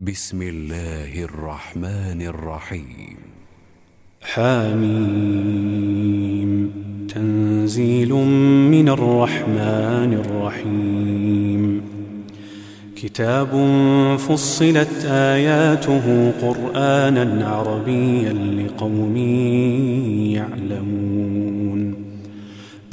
بسم الله الرحمن الرحيم. حاميم تنزيل من الرحمن الرحيم. كتاب فصلت آياته قرآنا عربيا لقوم يعلمون.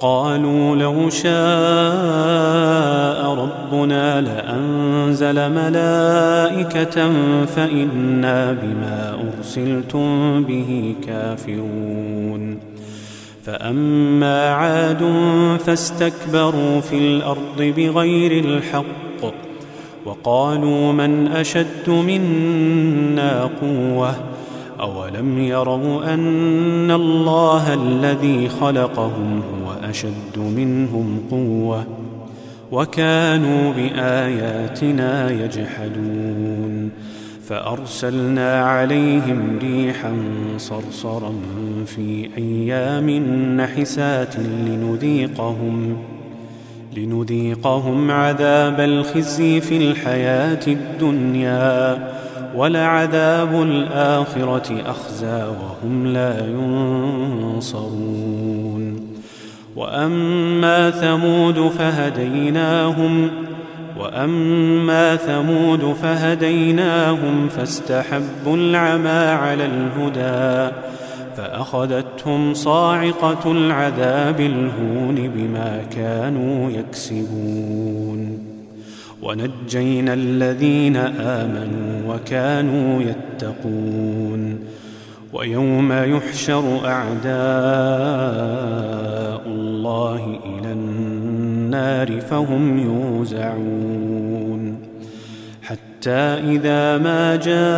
قالوا لو شاء ربنا لأنزل ملائكة فإنا بما أرسلتم به كافرون. فأما عاد فاستكبروا في الأرض بغير الحق وقالوا من أشد منا قوةً؟ أولم يروا أن الله الذي خلقهم هو أشد منهم قوة وكانوا بآياتنا يجحدون فأرسلنا عليهم ريحا صرصرا في أيام نحسات لنذيقهم لنذيقهم عذاب الخزي في الحياة الدنيا ولعذاب الآخرة أخزى وهم لا ينصرون وأما ثمود فهديناهم وأما ثمود فهديناهم فاستحبوا العمى على الهدى فأخذتهم صاعقة العذاب الهون بما كانوا يكسبون ونجينا الذين آمنوا وكانوا يتقون ويوم يحشر أعداء الله إلى النار فهم يوزعون. حتى إذا ما جاءوها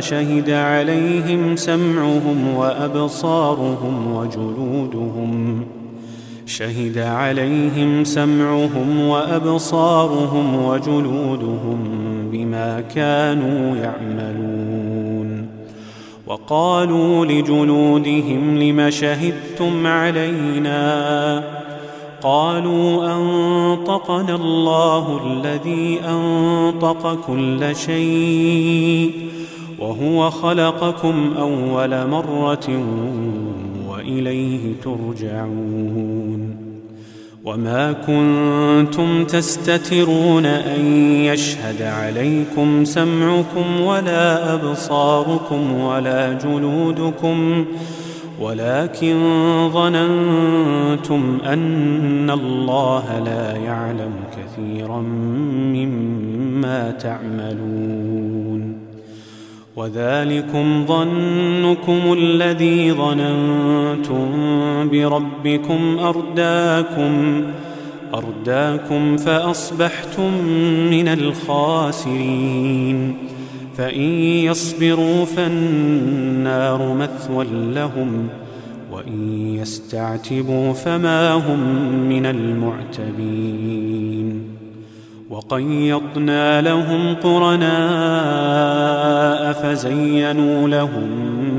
شهد عليهم سمعهم وأبصارهم وجلودهم. شهد عليهم سمعهم وأبصارهم وجلودهم بما كانوا يعملون. وقالوا لجلودهم لم شهدتم علينا؟ قالوا أنطقنا الله الذي أنطق كل شيء وهو خلقكم أول مرة وإليه ترجعون. وما كنتم تستترون ان يشهد عليكم سمعكم ولا ابصاركم ولا جلودكم ولكن ظننتم ان الله لا يعلم كثيرا مما تعملون وذلكم ظنكم الذي ظننتم بربكم أرداكم أرداكم فأصبحتم من الخاسرين. فإن يصبروا فالنار مثوى لهم وإن يستعتبوا فما هم من المعتبين. وقيضنا لهم قرناء فزينوا لهم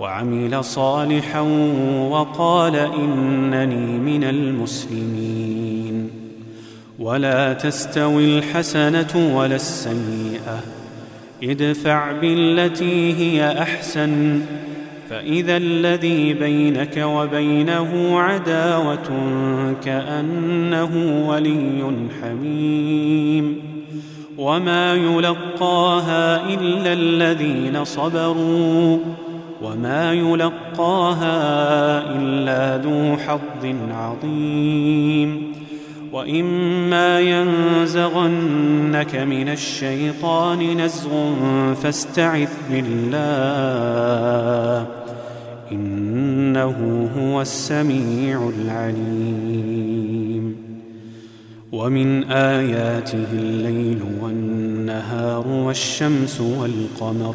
وعمل صالحا وقال إنني من المسلمين. ولا تستوي الحسنة ولا السيئة. ادفع بالتي هي أحسن. فإذا الذي بينك وبينه عداوة كأنه ولي حميم. وما يلقاها إلا الذين صبروا. وما يلقاها إلا ذو حظ عظيم واما ينزغنك من الشيطان نزغ فاستعذ بالله انه هو السميع العليم ومن اياته الليل والنهار والشمس والقمر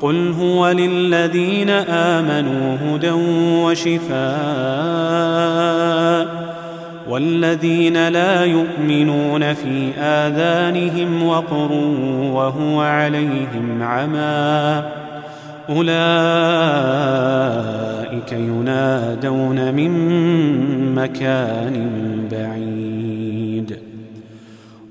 قل هو للذين آمنوا هدى وشفاء والذين لا يؤمنون في آذانهم وقر وهو عليهم عمى أولئك ينادون من مكان بعيد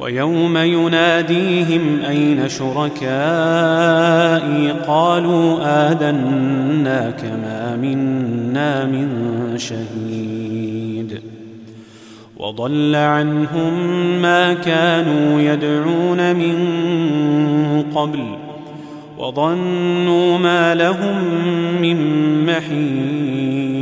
ويوم يناديهم أين شركائي قالوا آذنا كما منا من شهيد وضل عنهم ما كانوا يدعون من قبل وظنوا ما لهم من محيص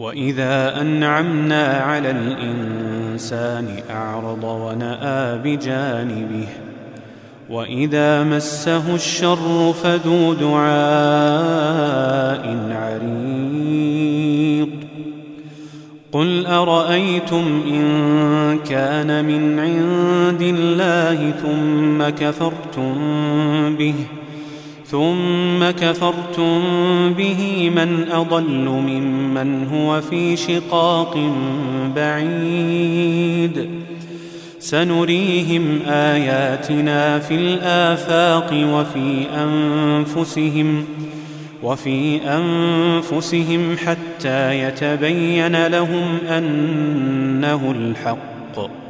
وإذا أنعمنا على الإنسان أعرض ونأى بجانبه وإذا مسه الشر فذو دعاء عريض. قل أرأيتم إن كان من عند الله ثم كفرتم به؟ ثم كفرتم به من أضل ممن هو في شقاق بعيد. سنريهم آياتنا في الآفاق وفي أنفسهم وفي أنفسهم حتى يتبين لهم أنه الحق.